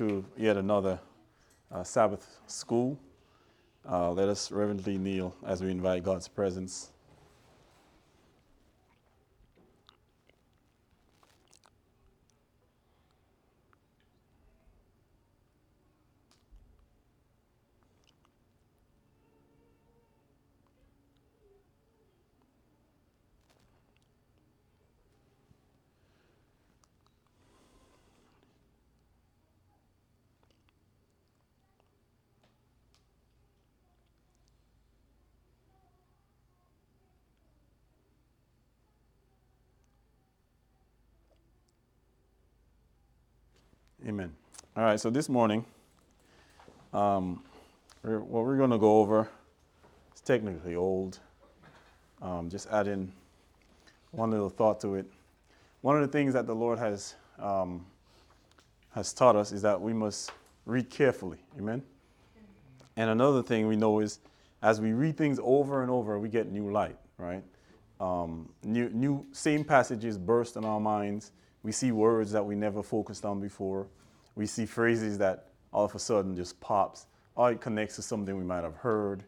to yet another uh, Sabbath school. Uh, let us reverently kneel as we invite God's presence. Amen. All right, so this morning, um, we're, what we're going to go over is technically old. Um, just adding one little thought to it. One of the things that the Lord has um, has taught us is that we must read carefully. Amen. And another thing we know is as we read things over and over, we get new light, right? Um, new, new same passages burst in our minds we see words that we never focused on before. We see phrases that all of a sudden just pops, or it connects to something we might have heard.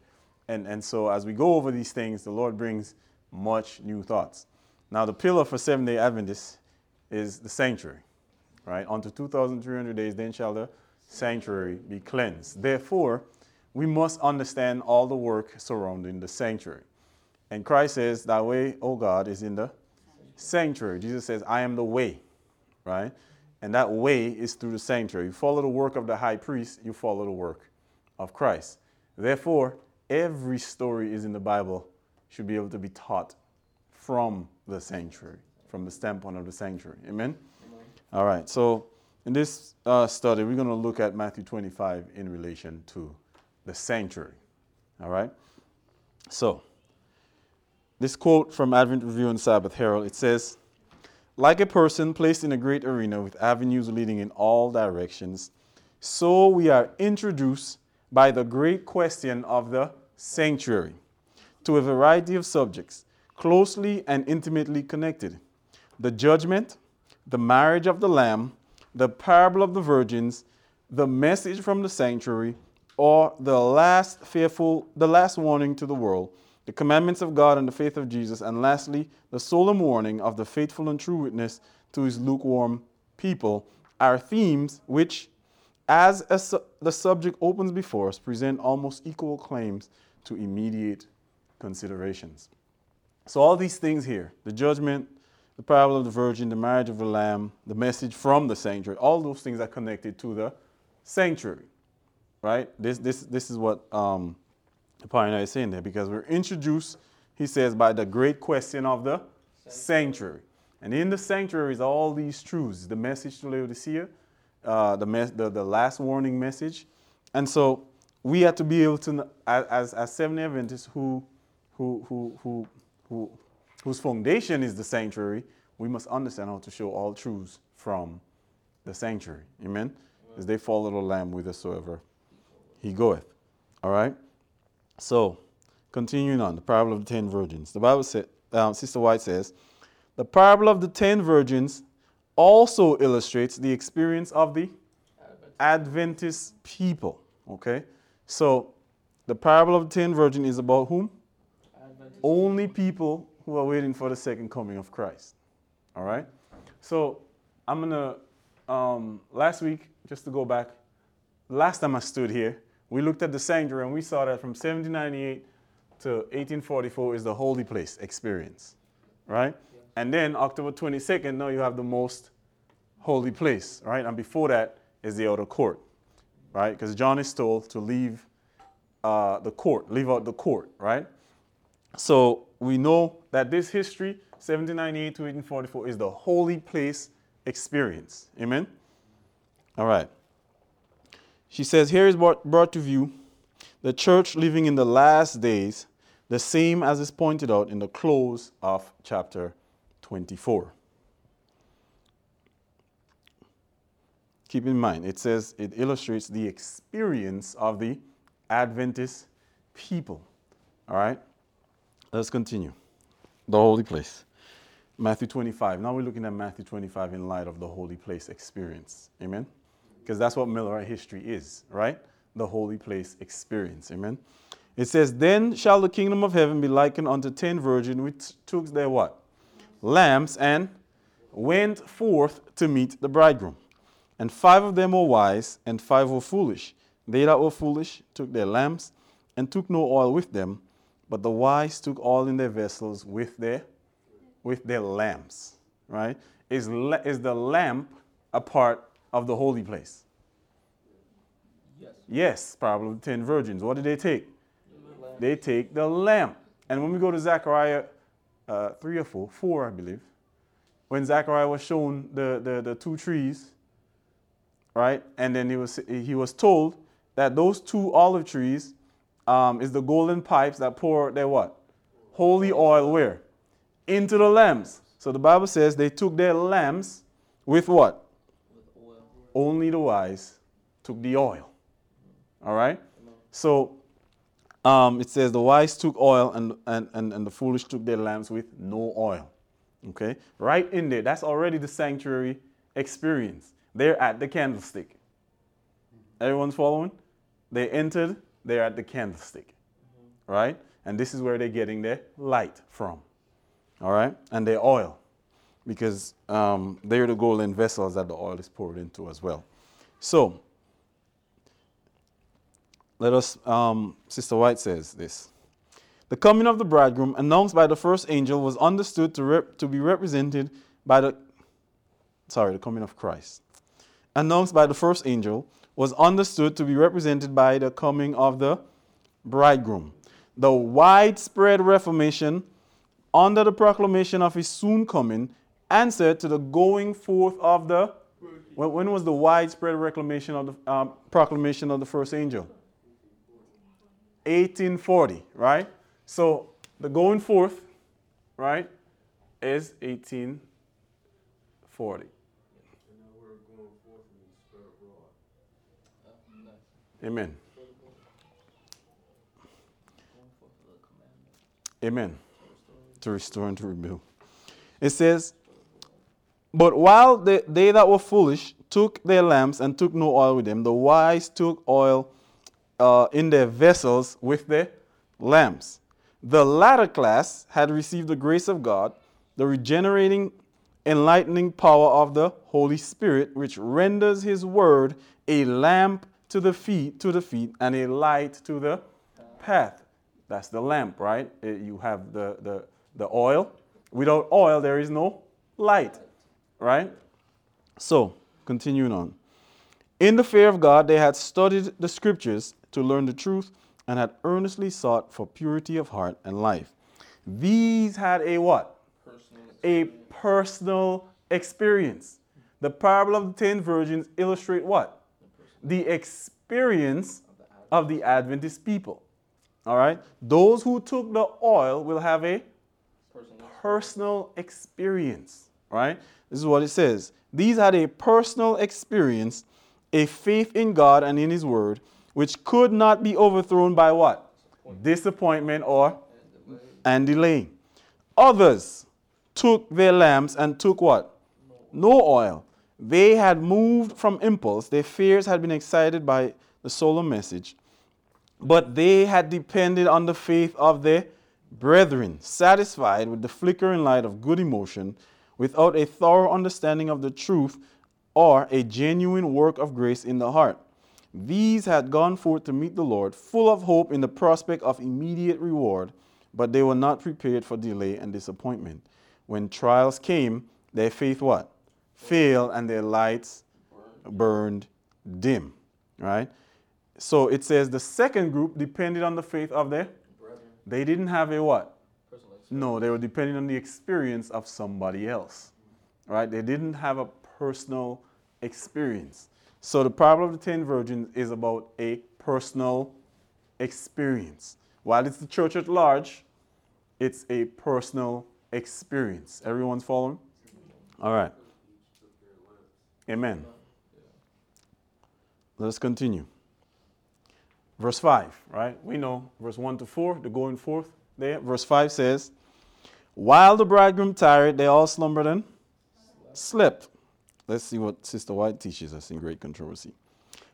And, and so as we go over these things, the Lord brings much new thoughts. Now, the pillar for Seventh day Adventists is the sanctuary, right? Unto 2,300 days, then shall the sanctuary be cleansed. Therefore, we must understand all the work surrounding the sanctuary. And Christ says, Thy way, O God, is in the sanctuary. Jesus says, I am the way, right? And that way is through the sanctuary. You follow the work of the high priest, you follow the work of Christ. Therefore, every story is in the Bible should be able to be taught from the sanctuary, from the standpoint of the sanctuary. Amen? Amen. All right, so in this uh, study, we're going to look at Matthew 25 in relation to the sanctuary. All right? So, this quote from Advent Review and Sabbath Herald it says, Like a person placed in a great arena with avenues leading in all directions, so we are introduced by the great question of the sanctuary to a variety of subjects closely and intimately connected. The judgment, the marriage of the Lamb, the parable of the virgins, the message from the sanctuary, or the last fearful, the last warning to the world the commandments of God and the faith of Jesus, and lastly, the solemn warning of the faithful and true witness to his lukewarm people are themes which, as su- the subject opens before us, present almost equal claims to immediate considerations. So, all these things here the judgment, the parable of the virgin, the marriage of the lamb, the message from the sanctuary, all those things are connected to the sanctuary, right? This, this, this is what um, the pioneer is saying there because we're introduced, he says, by the great question of the sanctuary. And in the sanctuary is all these truths the message to Laodicea, uh, the, mes- the, the last warning message. And so we have to be able to, as, as Seventh Adventists who, who, who, who, who, whose foundation is the sanctuary, we must understand how to show all truths from the sanctuary. Amen? As they follow the Lamb whithersoever he goeth. All right? So, continuing on, the parable of the ten virgins. The Bible says, um, Sister White says, the parable of the ten virgins also illustrates the experience of the Adventist, people. Okay? So, the parable of the ten virgins is about whom? Adventist. Only people who are waiting for the second coming of Christ. All right? So, I'm going to, um, last week, just to go back, last time I stood here, we looked at the sanctuary and we saw that from 1798 to 1844 is the holy place experience, right? Yeah. And then October 22nd, now you have the most holy place, right? And before that is the outer court, right? Because John is told to leave uh, the court, leave out the court, right? So we know that this history, 1798 to 1844, is the holy place experience. Amen? All right. She says, Here is what brought to view the church living in the last days, the same as is pointed out in the close of chapter 24. Keep in mind, it says it illustrates the experience of the Adventist people. All right? Let's continue. The holy place. Matthew 25. Now we're looking at Matthew 25 in light of the holy place experience. Amen? Because that's what Millerite history is, right? The holy place experience. Amen. It says, Then shall the kingdom of heaven be likened unto ten virgins which took their what? Lamps and went forth to meet the bridegroom. And five of them were wise, and five were foolish. They that were foolish took their lamps and took no oil with them, but the wise took oil in their vessels with their with their lamps. Right? Is, is the lamp a part of the holy place? Yes. Yes, probably the ten virgins. What did they take? The they take the lamp. And when we go to Zechariah uh, 3 or 4, 4 I believe, when Zechariah was shown the, the, the two trees, right? And then he was, he was told that those two olive trees um, is the golden pipes that pour their what? Holy oil where? Into the lamps. So the Bible says they took their lamps with what? Only the wise took the oil. All right? So um, it says the wise took oil and, and, and, and the foolish took their lamps with no oil. Okay? Right in there. That's already the sanctuary experience. They're at the candlestick. Everyone's following? They entered, they're at the candlestick. Right? And this is where they're getting their light from. All right? And their oil. Because um, they're the golden vessels that the oil is poured into as well. So, let us, um, Sister White says this. The coming of the bridegroom, announced by the first angel, was understood to, rep- to be represented by the, sorry, the coming of Christ. Announced by the first angel was understood to be represented by the coming of the bridegroom. The widespread reformation under the proclamation of his soon coming answered to the going forth of the when was the widespread reclamation of the um, proclamation of the first angel? 1840 right? So the going forth right is 1840 Amen. Amen. To restore and to rebuild. It says, But while they, they that were foolish took their lamps and took no oil with them, the wise took oil uh, in their vessels with their lamps. The latter class had received the grace of God, the regenerating, enlightening power of the Holy Spirit, which renders His word a lamp to the feet, to the feet, and a light to the path. That's the lamp, right? You have the, the, the oil. Without oil, there is no light, right? So, continuing on. In the fear of God, they had studied the scriptures to learn the truth and had earnestly sought for purity of heart and life. These had a what? Personal a personal experience. The parable of the ten virgins illustrate what? the experience of the Adventist people. All right? Those who took the oil will have a personal experience. Right? This is what it says. These had a personal experience, a faith in God and in His Word, which could not be overthrown by what? Disappointment or and delay. Others took their lamps and took what? No oil. They had moved from impulse, their fears had been excited by the solemn message, but they had depended on the faith of their brethren, satisfied with the flickering light of good emotion, without a thorough understanding of the truth or a genuine work of grace in the heart. These had gone forth to meet the Lord, full of hope in the prospect of immediate reward, but they were not prepared for delay and disappointment. When trials came, their faith what? failed and their lights burned dim. Right? So it says the second group depended on the faith of their brethren. they didn't have a what? No, they were depending on the experience of somebody else. Right? They didn't have a personal experience. So the parable of the ten virgins is about a personal experience. While it's the church at large, it's a personal experience. Everyone's following? All right. Amen. Let us continue. Verse 5, right? We know verse 1 to 4, the going forth there. Verse 5 says, While the bridegroom tarried, they all slumbered and slept. Let's see what Sister White teaches us in Great Controversy.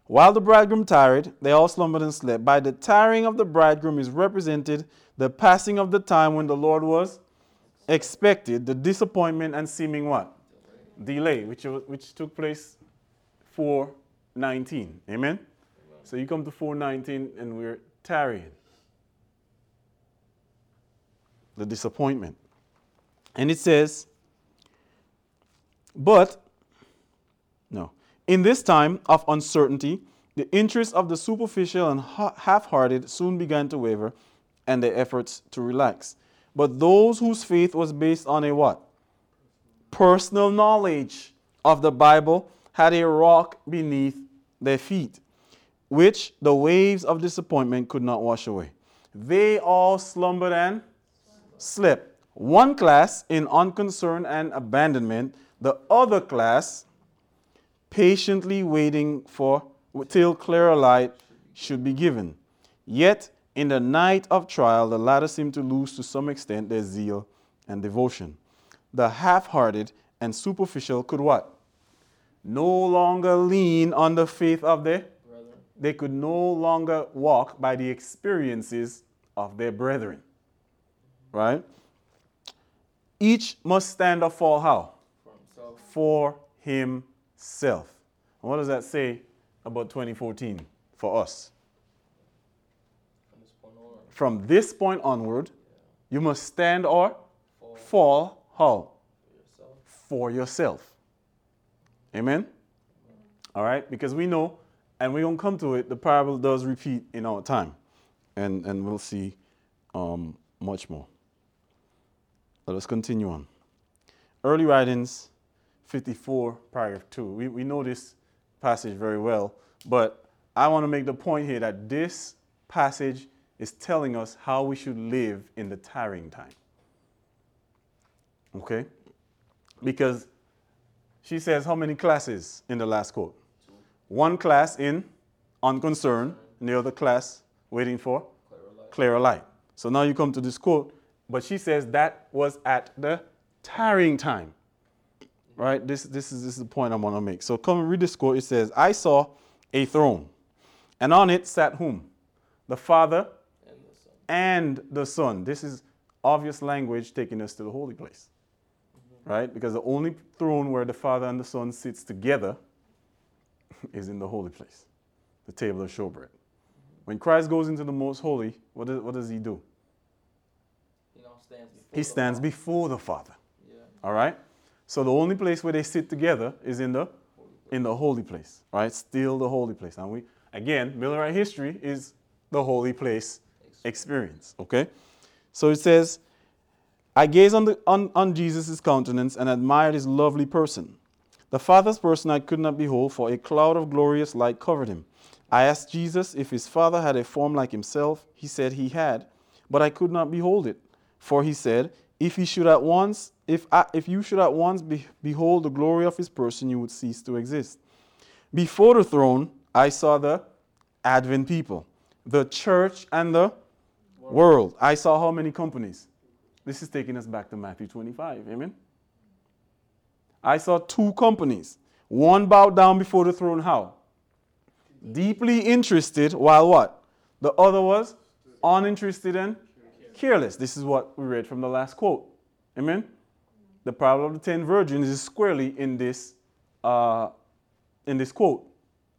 While the bridegroom tarried, they all slumbered and slept. By the tarrying of the bridegroom is represented the passing of the time when the Lord was expected, the disappointment and seeming what? Delay, which, which took place 419. Amen? So you come to 419 and we're tarrying. The disappointment. And it says, but, no, in this time of uncertainty, the interests of the superficial and half hearted soon began to waver and their efforts to relax. But those whose faith was based on a what? Personal knowledge of the Bible had a rock beneath their feet, which the waves of disappointment could not wash away. They all slumbered and slept. One class in unconcern and abandonment, the other class patiently waiting for till clearer light should be given. Yet in the night of trial, the latter seem to lose to some extent their zeal and devotion. The half-hearted and superficial could what? No longer lean on the faith of their brethren. They could no longer walk by the experiences of their brethren. Right? Each must stand or fall how? For himself. For himself. And what does that say about 2014 for us? From this point onward, you must stand or fall, how? For yourself. Amen? All right? Because we know, and we're going to come to it, the parable does repeat in our time. And, and we'll see um, much more. Let us continue on. Early writings 54, paragraph 2. We, we know this passage very well, but I want to make the point here that this passage is telling us how we should live in the tarrying time. Okay? Because she says how many classes in the last quote? One class in unconcerned, and the other class waiting for clearer light. clearer light. So now you come to this quote, but she says that was at the tarrying time. Right? This, this, is, this is the point I want to make. So come and read this quote. It says, I saw a throne, and on it sat whom? The Father and the Son. And the Son. This is obvious language taking us to the holy place right? Because the only throne where the Father and the Son sits together is in the holy place, the table of showbread. When Christ goes into the most holy, what does, what does he do? He stands before, he stands the, before the Father. Yeah. All right? So the only place where they sit together is in the in the holy place, right? Still the holy place. And we again, Millerite history is the holy place experience. Okay? So it says, I gazed on, the, on, on Jesus' countenance and admired his lovely person. The Father's person I could not behold, for a cloud of glorious light covered him. I asked Jesus if his Father had a form like himself. He said he had, but I could not behold it. For he said, if he should at once, if, I, if you should at once be, behold the glory of his person, you would cease to exist. Before the throne, I saw the Advent people, the church and the world. I saw how many companies? This is taking us back to Matthew 25. Amen. I saw two companies. One bowed down before the throne, how? Deeply interested, while what? The other was uninterested and careless. This is what we read from the last quote. Amen. The parable of the ten virgins is squarely in this, uh, in this quote,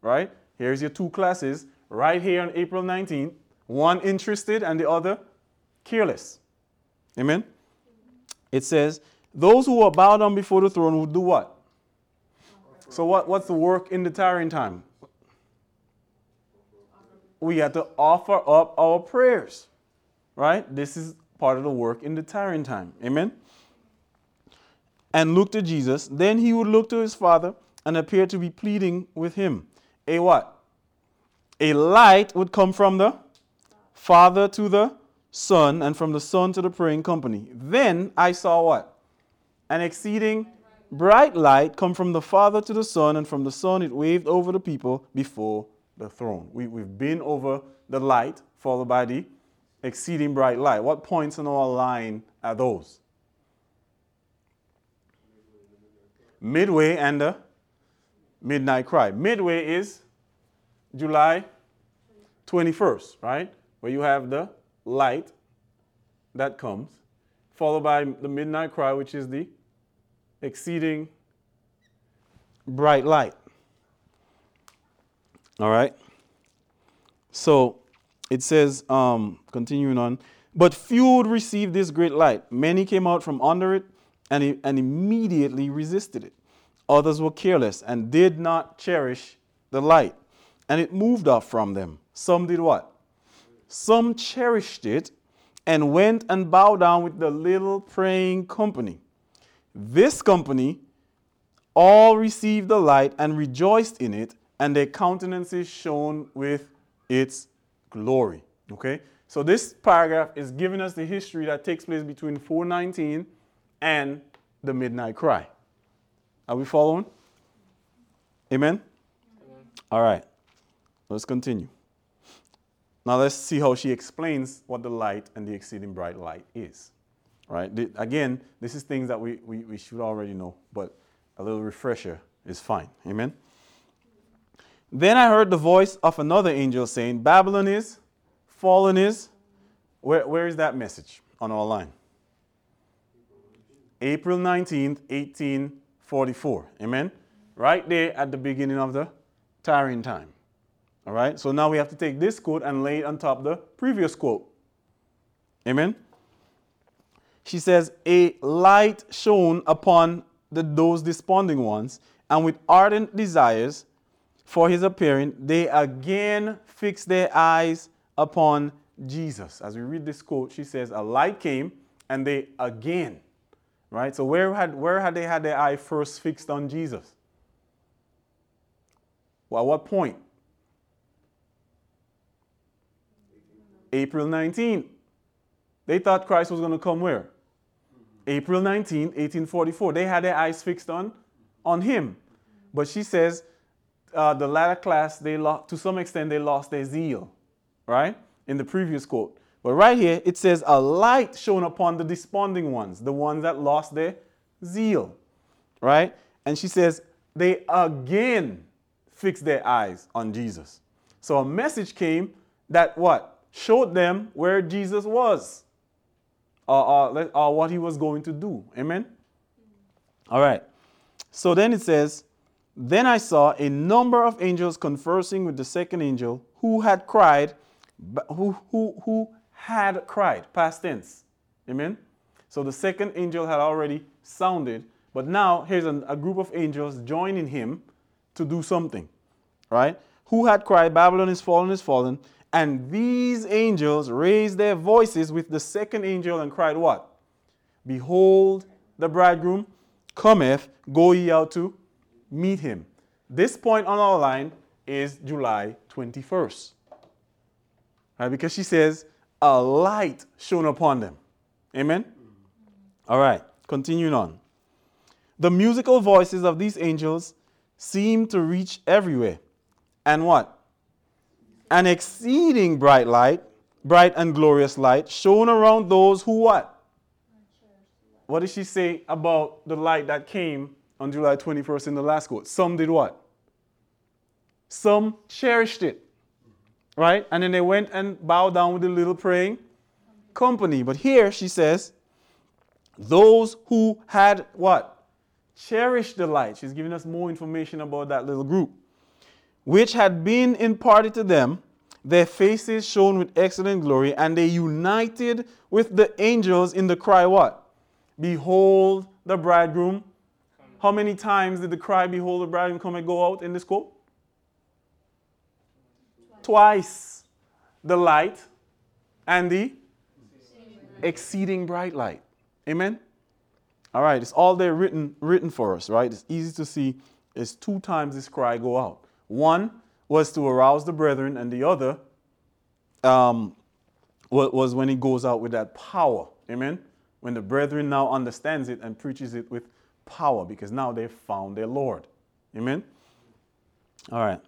right? Here's your two classes right here on April 19th. One interested and the other careless. Amen? It says, those who are bowed down before the throne will do what? So what, what's the work in the tarrying time? We have to offer up our prayers. Right? This is part of the work in the tarrying time. Amen? And look to Jesus. Then he would look to his father and appear to be pleading with him. A what? A light would come from the father to the Son, and from the Son to the praying company. Then I saw what? An exceeding bright light come from the Father to the Son, and from the Son it waved over the people before the throne. We, we've been over the light, followed by the exceeding bright light. What points in our line are those? Midway and the midnight cry. Midway is July 21st, right? Where you have the light that comes, followed by the midnight cry, which is the exceeding bright light. All right? So it says, um, continuing on, but few would receive this great light. Many came out from under it and, and immediately resisted it. Others were careless and did not cherish the light, and it moved off from them. Some did what? Some cherished it and went and bowed down with the little praying company. This company all received the light and rejoiced in it, and their countenances shone with its glory. Okay? So this paragraph is giving us the history that takes place between 419 and the midnight cry. Are we following? Amen? Amen? All right. Let's continue. Now let's see how she explains what the light and the exceeding bright light is. Right? The, again, this is things that we, we, we should already know, but a little refresher is fine. Amen? Then I heard the voice of another angel saying, Babylon is, fallen is. Where, where is that message on our line? April 19th, 1844. Amen? Right there at the beginning of the tarrying time. All right? So now we have to take this quote and lay it on top of the previous quote. Amen? She says, A light shone upon the, those desponding ones, and with ardent desires for his appearing, they again fixed their eyes upon Jesus. As we read this quote, she says, A light came, and they again Right? So where had, where had they had their eye first fixed on Jesus? Well, at what point? April 19. They thought Christ was going to come where? April 19, 1844. They had their eyes fixed on, on him. But she says uh, the latter class, they lo- to some extent, they lost their zeal, right? In the previous quote. But right here, it says, a light shone upon the desponding ones, the ones that lost their zeal. Right? And she says, they again fixed their eyes on Jesus. So a message came that what? Showed them where Jesus was or, or, or what he was going to do. Amen? All right. So then it says, Then I saw a number of angels conversing with the second angel who had cried, who, who, who had cried, past tense. Amen? So the second angel had already sounded, but now here's an, a group of angels joining him to do something, right? Who had cried, Babylon is fallen, is fallen. And these angels raised their voices with the second angel and cried, What? Behold, the bridegroom cometh, go ye out to meet him. This point on our line is July 21st. Right? Because she says, a light shone upon them. Amen? All right, continuing on. The musical voices of these angels seem to reach everywhere. And what? An exceeding bright light, bright and glorious light, shone around those who what? What did she say about the light that came on July 21st in the last quote? Some did what? Some cherished it right? And then they went and bowed down with the little praying company. But here she says, those who had what? Cherished the light. She's giving us more information about that little group, which had been imparted to them. Their faces shone with excellent glory, and they united with the angels in the cry, What? Behold the bridegroom. How many times did the cry, Behold the bridegroom, come and go out in this quote? twice the light and the exceeding bright light. Amen? All right, it's all there written, written for us, right? It's easy to see. It's two times this cry go out. One was to arouse the brethren, and the other um, was when he goes out with that power. Amen? When the brethren now understands it and preaches it with power, because now they've found their Lord. Amen? All right.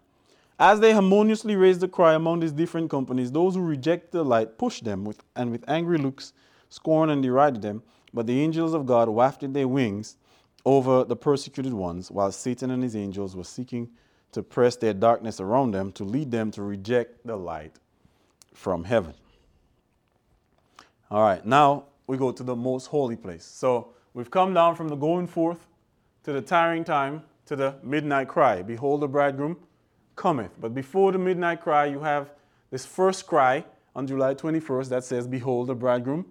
As they harmoniously raised the cry among these different companies, those who rejected the light pushed them with, and with angry looks scorned and derided them. But the angels of God wafted their wings over the persecuted ones, while Satan and his angels were seeking to press their darkness around them to lead them to reject the light from heaven. All right, now we go to the most holy place. So we've come down from the going forth to the tarrying time to the midnight cry. Behold, the bridegroom cometh. But before the midnight cry, you have this first cry on July 21st that says, Behold, the bridegroom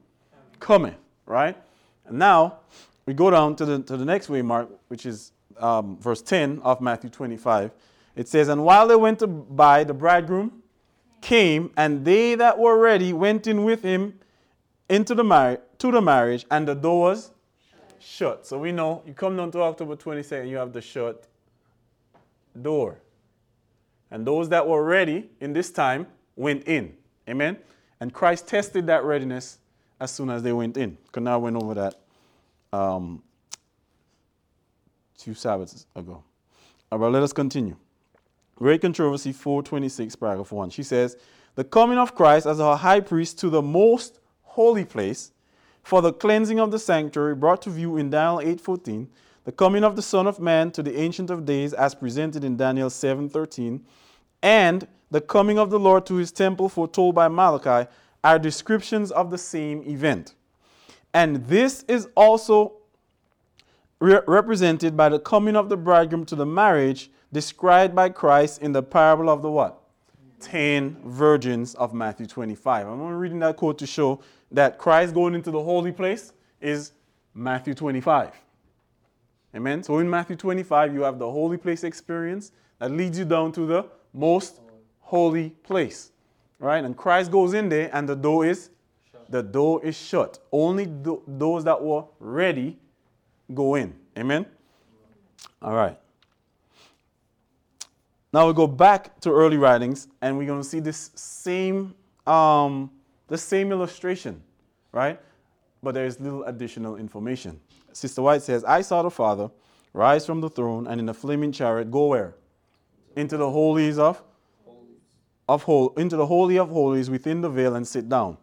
cometh, right? And now we go down to the, to the next way mark, which is um, verse 10 of Matthew 25. It says, And while they went to buy, the bridegroom came, and they that were ready went in with him into the mar- to the marriage, and the door was shut. So we know you come down to October 22nd, you have the shut door. And those that were ready in this time went in. Amen. And Christ tested that readiness as soon as they went in. Because I went over that um, two Sabbaths ago. All right, let us continue. Great Controversy 426, paragraph 1. She says, The coming of Christ as our high priest to the most holy place for the cleansing of the sanctuary brought to view in Daniel 8:14, the coming of the Son of Man to the Ancient of Days as presented in Daniel 7:13, and the coming of the Lord to his temple foretold by Malachi are descriptions of the same event. And this is also re- represented by the coming of the bridegroom to the marriage described by Christ in the parable of the what? Ten virgins of Matthew 25. I'm only reading that quote to show that Christ going into the holy place is Matthew 25. Amen. So in Matthew 25, you have the holy place experience that leads you down to the most holy place. Right? And Christ goes in there and the door is shut. the door is shut. Only th- those that were ready go in. Amen. All right. Now we go back to early writings and we're going to see this same um, the same illustration, right? But there is little additional information. Sister White says, I saw the Father rise from the throne and in a flaming chariot go where? Into the holies of of hol- into the holy of holies within the veil and sit down.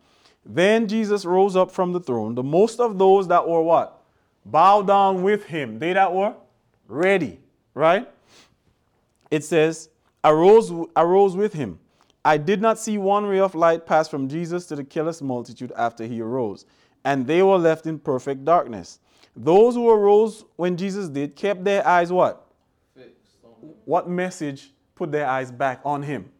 Then Jesus rose up from the throne. The most of those that were what? Bow down with him. They that were ready, right? It says, arose, arose with him I did not see one ray of light pass from Jesus to the careless multitude after he arose, and they were left in perfect darkness. Those who arose when Jesus did kept their eyes what? What message put their eyes back on him?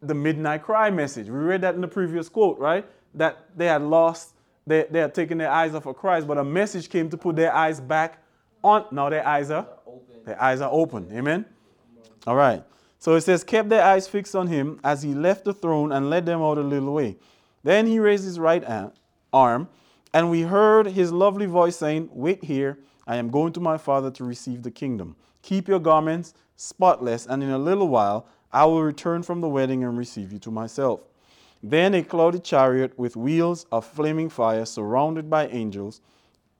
The midnight cry message. We read that in the previous quote, right? That they had lost, they, they had taken their eyes off of Christ, but a message came to put their eyes back on. Now their eyes are. Their eyes are open. Amen. All right. So it says, kept their eyes fixed on him as he left the throne and led them out a little way. Then he raised his right arm, and we heard his lovely voice saying, Wait here, I am going to my Father to receive the kingdom. Keep your garments spotless, and in a little while I will return from the wedding and receive you to myself. Then a clouded chariot with wheels of flaming fire, surrounded by angels,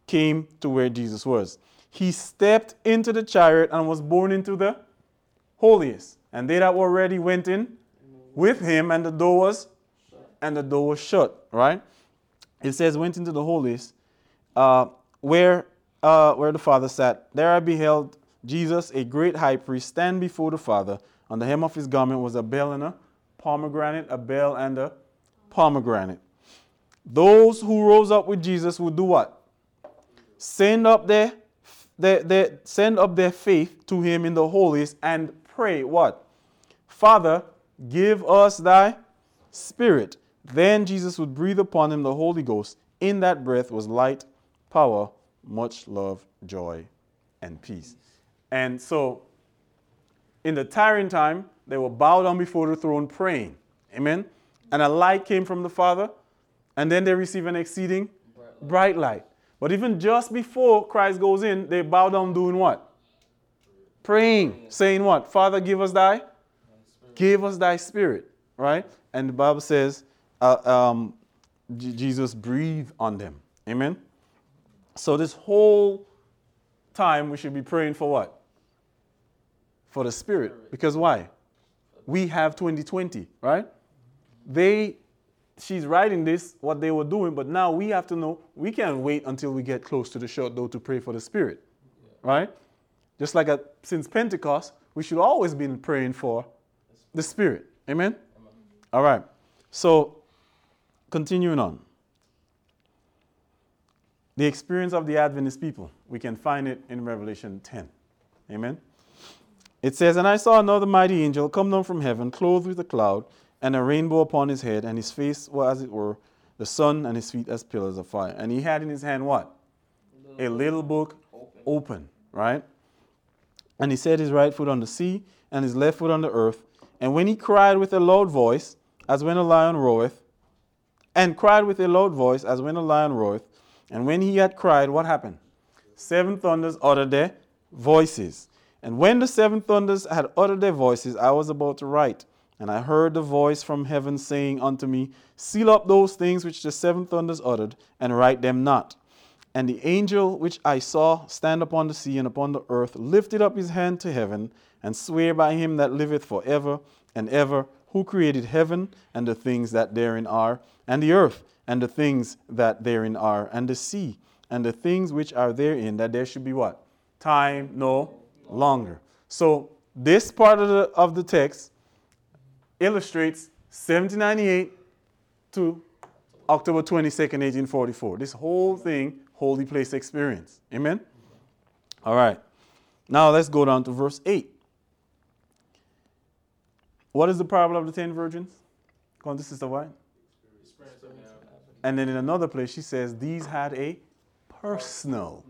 came to where Jesus was. He stepped into the chariot and was borne into the holiest. And they that were ready went in with him, and the door was and the door was shut. Right? It says, went into the holiest, uh, where uh, where the Father sat. There I beheld Jesus, a great high priest, stand before the Father. On the hem of his garment was a bell and a pomegranate, a bell and a pomegranate. Those who rose up with Jesus would do what? Send up their, their, their, send up their faith to him in the holiest and pray what? Father, give us thy spirit. Then Jesus would breathe upon him the Holy Ghost. In that breath was light, power, much love, joy, and peace. And so, in the tarrying time, they were bowed down before the throne praying. Amen. And a light came from the Father, and then they receive an exceeding bright light. But even just before Christ goes in, they bow down doing what? Praying, saying what? Father, give us thy Give us thy spirit, right? And the Bible says uh, um, J- Jesus breathed on them. Amen? So this whole time we should be praying for what? For the spirit. Because why? We have 2020, right? They she's writing this, what they were doing, but now we have to know we can't wait until we get close to the short door to pray for the Spirit. Right? Just like at, since Pentecost, we should always be praying for the Spirit. Amen? All right. So, continuing on. The experience of the Adventist people, we can find it in Revelation 10. Amen? It says, And I saw another mighty angel come down from heaven, clothed with a cloud, and a rainbow upon his head, and his face was as it were the sun, and his feet as pillars of fire. And he had in his hand what? A little book open, open right? And he set his right foot on the sea, and his left foot on the earth. And when he cried with a loud voice, as when a lion roareth, and cried with a loud voice, as when a lion roareth, and when he had cried, what happened? Seven thunders uttered their voices. And when the seven thunders had uttered their voices, I was about to write. And I heard the voice from heaven saying unto me, Seal up those things which the seven thunders uttered, and write them not. And the angel which I saw stand upon the sea and upon the earth lifted up his hand to heaven, and sware by him that liveth for ever and ever, who created heaven and the things that therein are, and the earth and the things that therein are, and the sea and the things which are therein, that there should be what? Time no longer. So this part of the, of the text illustrates 1798 to October 22nd, 1844. This whole thing, holy place experience. Amen? All right. Now let's go down to verse 8. What is the parable of the ten virgins? Go on to Sister White. And then in another place, she says, These had a personal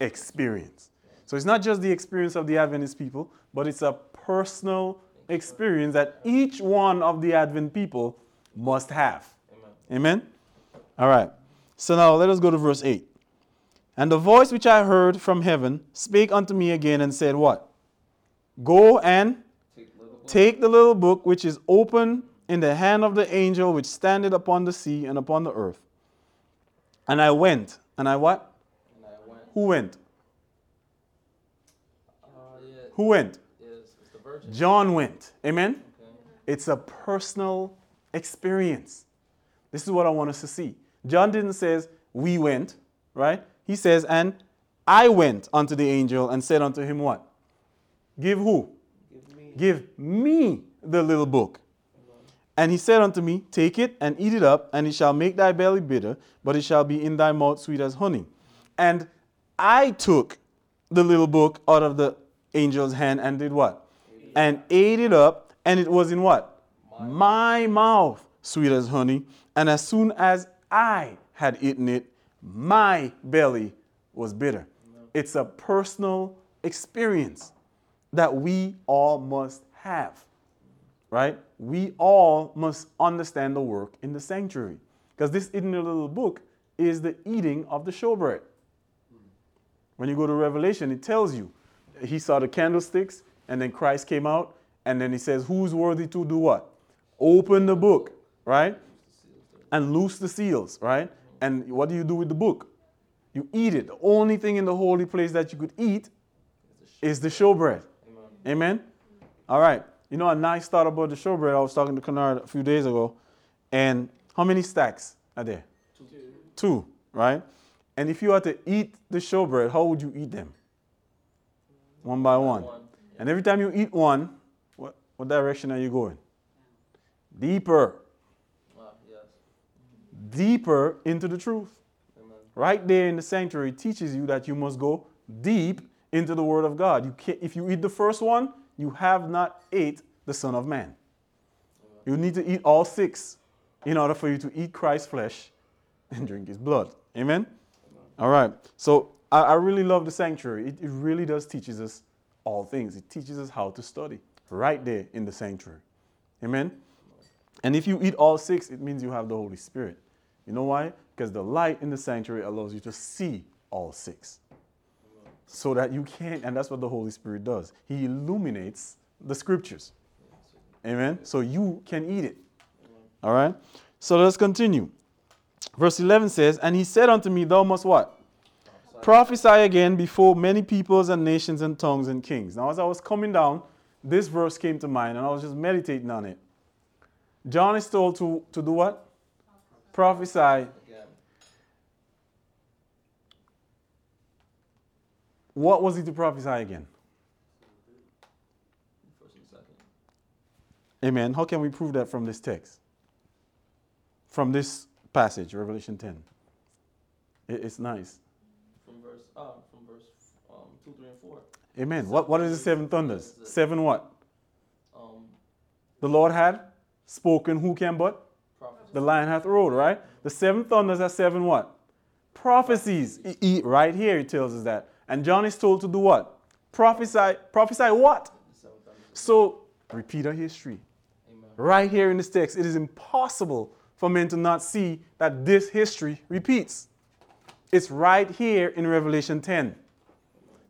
experience. So it's not just the experience of the Adventist people, but it's a personal experience that each one of the Advent people must have. Amen. Amen? All right. So now let us go to verse 8. And the voice which I heard from heaven spake unto me again and said, What? Go and take the little book which is open in the hand of the angel which standeth upon the sea and upon the earth. And I went. And I what? And I went. Who went? Uh, yeah, Who went? John went. Amen? Okay. It's a personal experience. This is what I want us to see. John didn't says we went, right? He says, and I went unto the angel and said unto him what? Give who? Give me. Give me the little book. And he said unto me, Take it and eat it up, and it shall make thy belly bitter, but it shall be in thy mouth sweet as honey. And I took the little book out of the angel's hand and did what? And ate it up, and it was in what? My mouth sweet as honey. And as soon as I had eaten it, my belly was bitter. It's a personal experience that we all must have right? We all must understand the work in the sanctuary. Because this in the little book is the eating of the showbread. When you go to Revelation, it tells you he saw the candlesticks, and then Christ came out, and then he says, Who's worthy to do what? Open the book, right? And loose the seals, right? And what do you do with the book? You eat it. The only thing in the holy place that you could eat is the showbread. Amen. Amen? All right. You know, a nice thought about the showbread. I was talking to Kennard a few days ago. And how many stacks are there? Two. Two, right? And if you had to eat the showbread, how would you eat them? One by one. One. And every time you eat one, what, what direction are you going? Deeper. Deeper into the truth. Amen. Right there in the sanctuary teaches you that you must go deep into the Word of God. You can't, if you eat the first one, you have not ate the Son of Man. You need to eat all six in order for you to eat Christ's flesh and drink His blood. Amen. All right. So I, I really love the sanctuary. It, it really does teaches us all things. It teaches us how to study right there in the sanctuary. Amen. And if you eat all six, it means you have the Holy Spirit. You know why? Because the light in the sanctuary allows you to see all six. So that you can, and that's what the Holy Spirit does. He illuminates the scriptures. Amen. So you can eat it. All right. So let's continue. Verse 11 says, And he said unto me, Thou must what? Prophesy again before many peoples and nations and tongues and kings. Now, as I was coming down, this verse came to mind and I was just meditating on it. John is told to, to do what? Prophesy. What was he to prophesy again? First and second. Amen. How can we prove that from this text? From this passage, Revelation 10. It's nice. From verse, uh, from verse, um, two, three, and four. Amen. What, what is the seven thunders? Seven what? Um, The Lord had spoken, who can but? The lion hath roared, right? The seven thunders are seven what? Prophecies. E- right here he tells us that. And John is told to do what? Prophesy. Prophesy what? The seven thunders. So, repeat our history. Amen. Right here in this text, it is impossible for men to not see that this history repeats. It's right here in Revelation 10.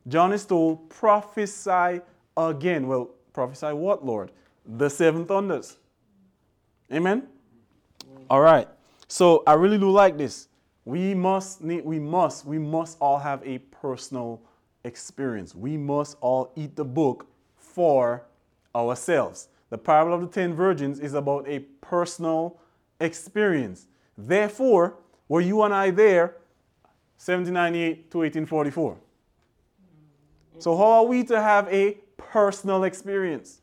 John is told, prophesy again. Well, prophesy what, Lord? The seven thunders. Amen? All right. So I really do like this. We must need, we must, we must all have a personal experience. We must all eat the book for ourselves. The parable of the ten virgins is about a personal experience. Therefore, were you and I there 1798 to 1844? So, how are we to have a personal experience?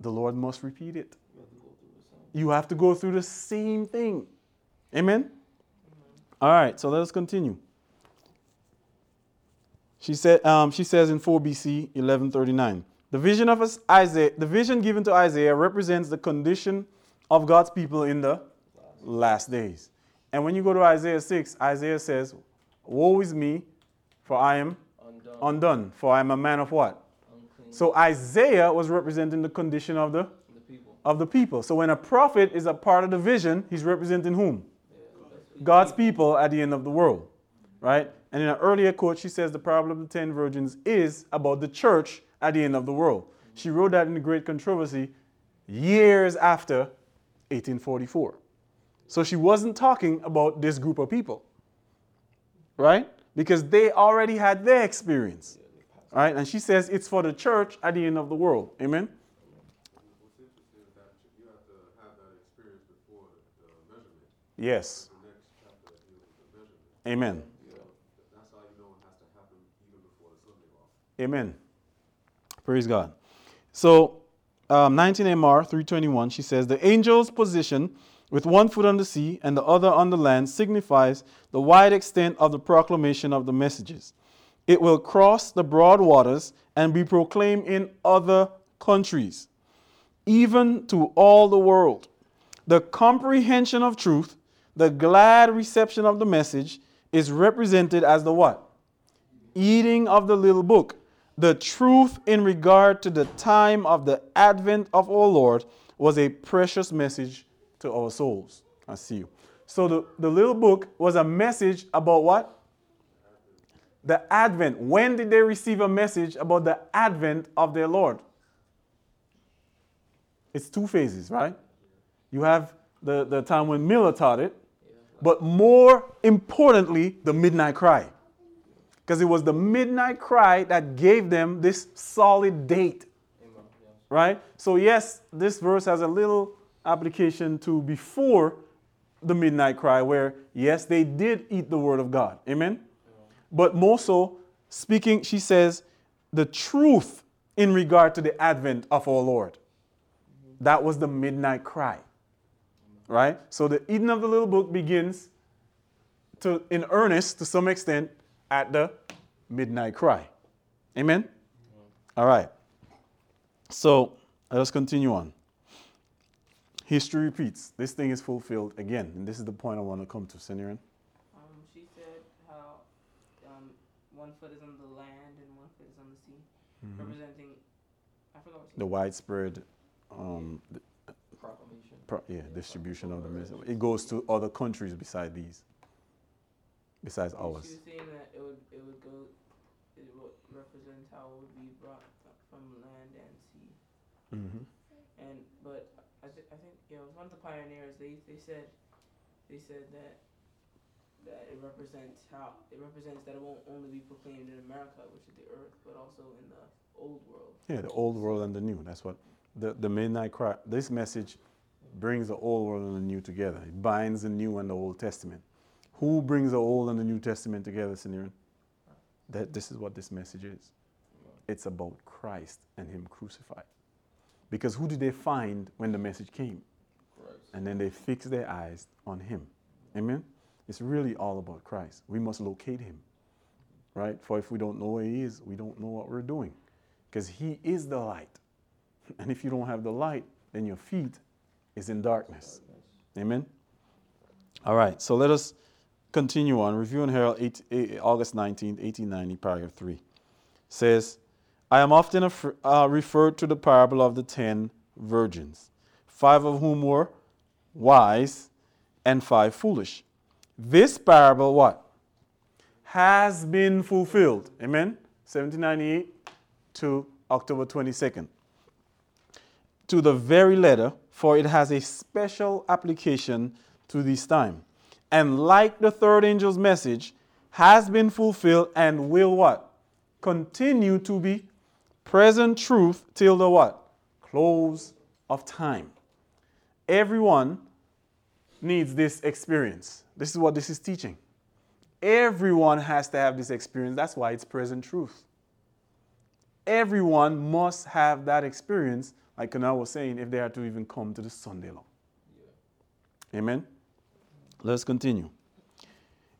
The Lord must repeat it. We have to go through the same. You have to go through the same thing. Amen? All right, so let us continue. She said, um, she says in 4 BC 1139, the vision of us- Isaiah, the vision given to Isaiah represents the condition of God's people in the last days. And when you go to Isaiah 6, Isaiah says, Woe is me, for I am Undone. undone, for I am a man of what? unclean. So Isaiah was representing the condition of the. Of the people. So when a prophet is a part of the vision, he's representing whom? God's people at the end of the world, right? And in an earlier quote, she says the parable of the ten virgins is about the church at the end of the world. She wrote that in the Great Controversy years after 1844. So she wasn't talking about this group of people, right? Because they already had their experience, right? And she says it's for the church at the end of the world. Amen? What's interesting is that you have to have that experience before the, the measurement. Yes. The next chapter deals with the measurement. Amen. Yeah. That's how you know it has to happen even before the Sunday law. Amen. Praise God. So, um, 19 MR 321, she says, The angel's position with one foot on the sea and the other on the land signifies the wide extent of the proclamation of the messages. It will cross the broad waters and be proclaimed in other countries, even to all the world. The comprehension of truth, the glad reception of the message, is represented as the what? eating of the little book, the truth in regard to the time of the advent of our Lord was a precious message to our souls. I see you. So the, the little book was a message about what? The advent. When did they receive a message about the advent of their Lord? It's two phases, right? You have the, the time when Miller taught it, but more importantly, the midnight cry because it was the midnight cry that gave them this solid date. Right? So, yes, this verse has a little application to before the midnight cry, where, yes, they did eat the word of God. Amen? But more so, speaking, she says, the truth in regard to the advent of our Lord. That was the midnight cry, right? So, the eating of the little book begins to, in earnest to some extent at the midnight cry. Amen? All right. So let us continue on. History repeats. This thing is fulfilled again. And this is the point I want to come to, Senior. Um, she said how um, one foot is on the land and one foot is on the sea, representing. I forgot The widespread um. Pro- yeah, distribution of the message. It goes to other countries besides these, besides ours. She was saying that it would it would go, it would represent how it would be brought from land and sea. hmm And but I, th- I think yeah, it was one of the pioneers. They they said they said that that it represents how it represents that it won't only be proclaimed in America, which is the earth, but also in the old world. Yeah, the old world and the new. That's what the, the midnight cry. This message brings the old world and the new together. It binds the new and the Old Testament. Who brings the Old and the New Testament together, Sinerin? That this is what this message is. It's about Christ and Him crucified. Because who did they find when the message came? Christ. And then they fixed their eyes on Him. Amen? It's really all about Christ. We must locate Him. Right? For if we don't know where He is, we don't know what we're doing. Because He is the light. And if you don't have the light, then your feet is in darkness. Amen? All right, so let us continue on. Review and Herald, eight, eh, August 19th, 1890, paragraph 3. Says, I am often uh, referred to the parable of the ten virgins, five of whom were wise and five foolish. This parable, what? Has been fulfilled. Amen? 1798 to October 22nd. To the very letter, for it has a special application to this time. And like the third angel's message, has been fulfilled and will what? Continue to be present truth till the what? Close of time. Everyone needs this experience. This is what this is teaching. Everyone has to have this experience. That's why it's present truth. Everyone must have that experience, like Kana was saying, if they are to even come to the Sunday law. Amen. Let's continue.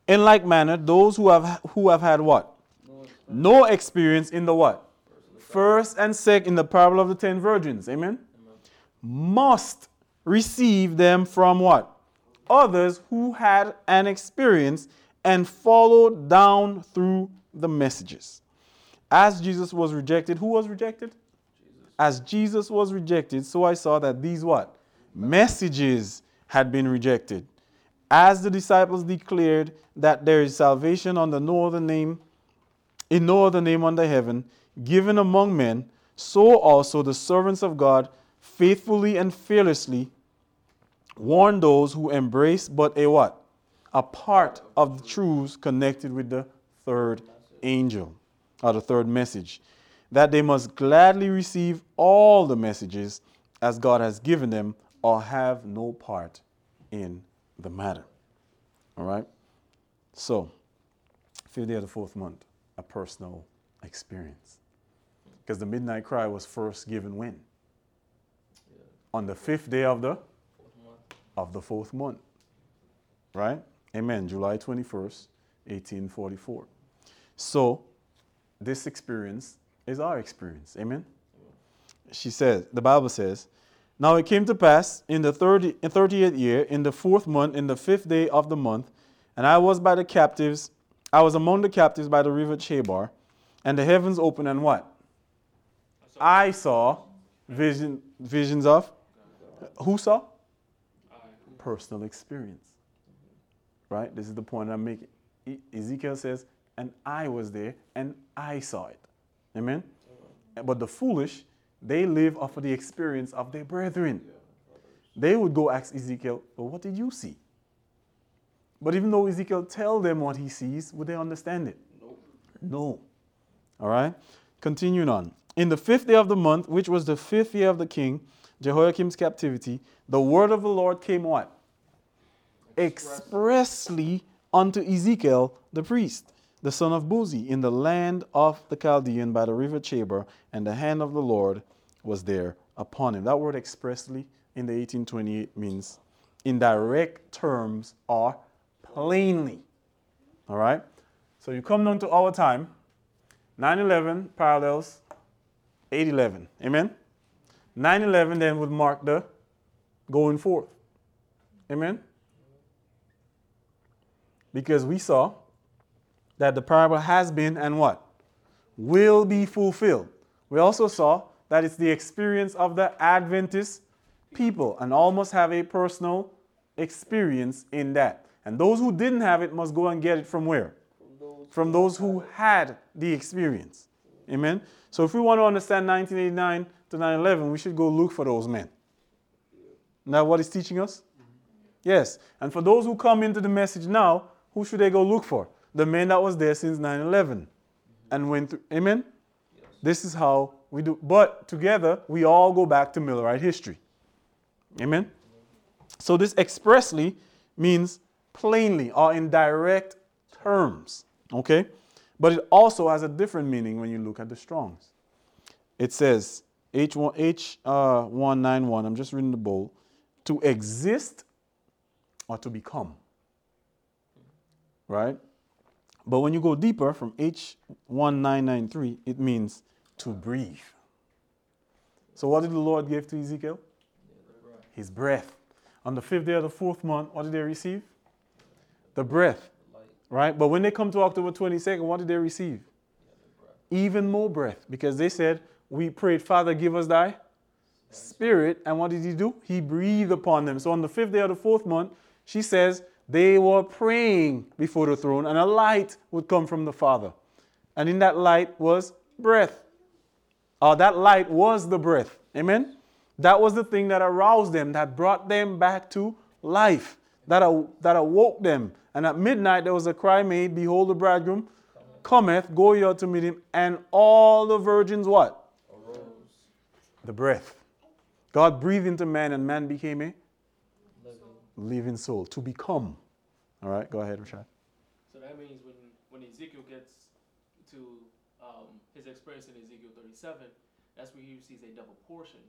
In like manner, those who have who have had what? No, No experience in the what? First and second in the parable of the ten virgins. Amen. Must receive them from what? Others who had an experience and followed down through the messages. As Jesus was rejected, who was rejected? As Jesus was rejected, so I saw that these what? Messages had been rejected. As the disciples declared that there is salvation under no other name, in no other name under heaven, given among men, so also the servants of God faithfully and fearlessly warn those who embrace but a what? A part of the truths connected with the third angel, or the third message, that they must gladly receive all the messages as God has given them, or have no part in the matter. All right? So, fifth day of the fourth month, a personal experience. Because the midnight cry was first given when? On the fifth day of the of the fourth month. Right? Amen. July 21st, 1844. So, this experience is our experience. Amen. She says, the Bible says, Now it came to pass in the 30, 30th year, in the fourth month, in the fifth day of the month, and I was by the captives, I was among the captives by the river Chebar, and the heavens opened, and what? I saw vision, visions of. Who saw? personal experience. Right? This is the point I'm making. Ezekiel says, and I was there and I saw it. Amen? But the foolish, they live off of the experience of their brethren. They would go ask Ezekiel, well, what did you see? But even though Ezekiel tell them what he sees, would they understand it? Nope. No. All right? Continuing on. In the fifth day of the month, which was the fifth year of the king, Jehoiakim's captivity, the word of the Lord came what? Expressly unto Ezekiel the priest, the son of Buzi, in the land of the Chaldean by the river Chebar, and the hand of the Lord was there upon him. That word expressly in the 1828 means in direct terms or plainly. All right? So you come down to our time, 9-11 parallels 8-11. Amen? 9-11 then would mark the going forth. Amen? Because we saw that the parable has been and what? Will be fulfilled. We also saw that it's the experience of the Adventist people and all must have a personal experience in that. And those who didn't have it must go and get it from where? From those who had the experience. Amen. So if we want to understand 1989 to 9/11, we should go look for those men. Now, what is teaching us? Yes. And for those who come into the message now, who should they go look for? The man that was there since 9/11 and went through. Amen. This is how we do. But together, we all go back to Millerite history. Amen. So this expressly means plainly or in direct terms. Okay? But it also has a different meaning when you look at the Strongs. It says H1, H191, uh, I'm just reading the bold, to exist or to become. Right? But when you go deeper from H1993, it means to breathe. So, what did the Lord give to Ezekiel? His breath. On the fifth day of the fourth month, what did they receive? The breath. Right? But when they come to October 22nd, what did they receive? Even more breath. Because they said, We prayed, Father, give us thy spirit. And what did he do? He breathed upon them. So on the fifth day of the fourth month, she says, they were praying before the throne, and a light would come from the Father. And in that light was breath. Uh, that light was the breath. Amen? That was the thing that aroused them, that brought them back to life, that, aw- that awoke them. And at midnight there was a cry made, Behold, the bridegroom cometh, go ye out to meet him. And all the virgins what? Arose. The breath. God breathed into man, and man became a Living. living soul, to become. All right, go ahead, Rashad. So that means when when Ezekiel gets to um, his experience in Ezekiel 37, that's where he receives a double portion,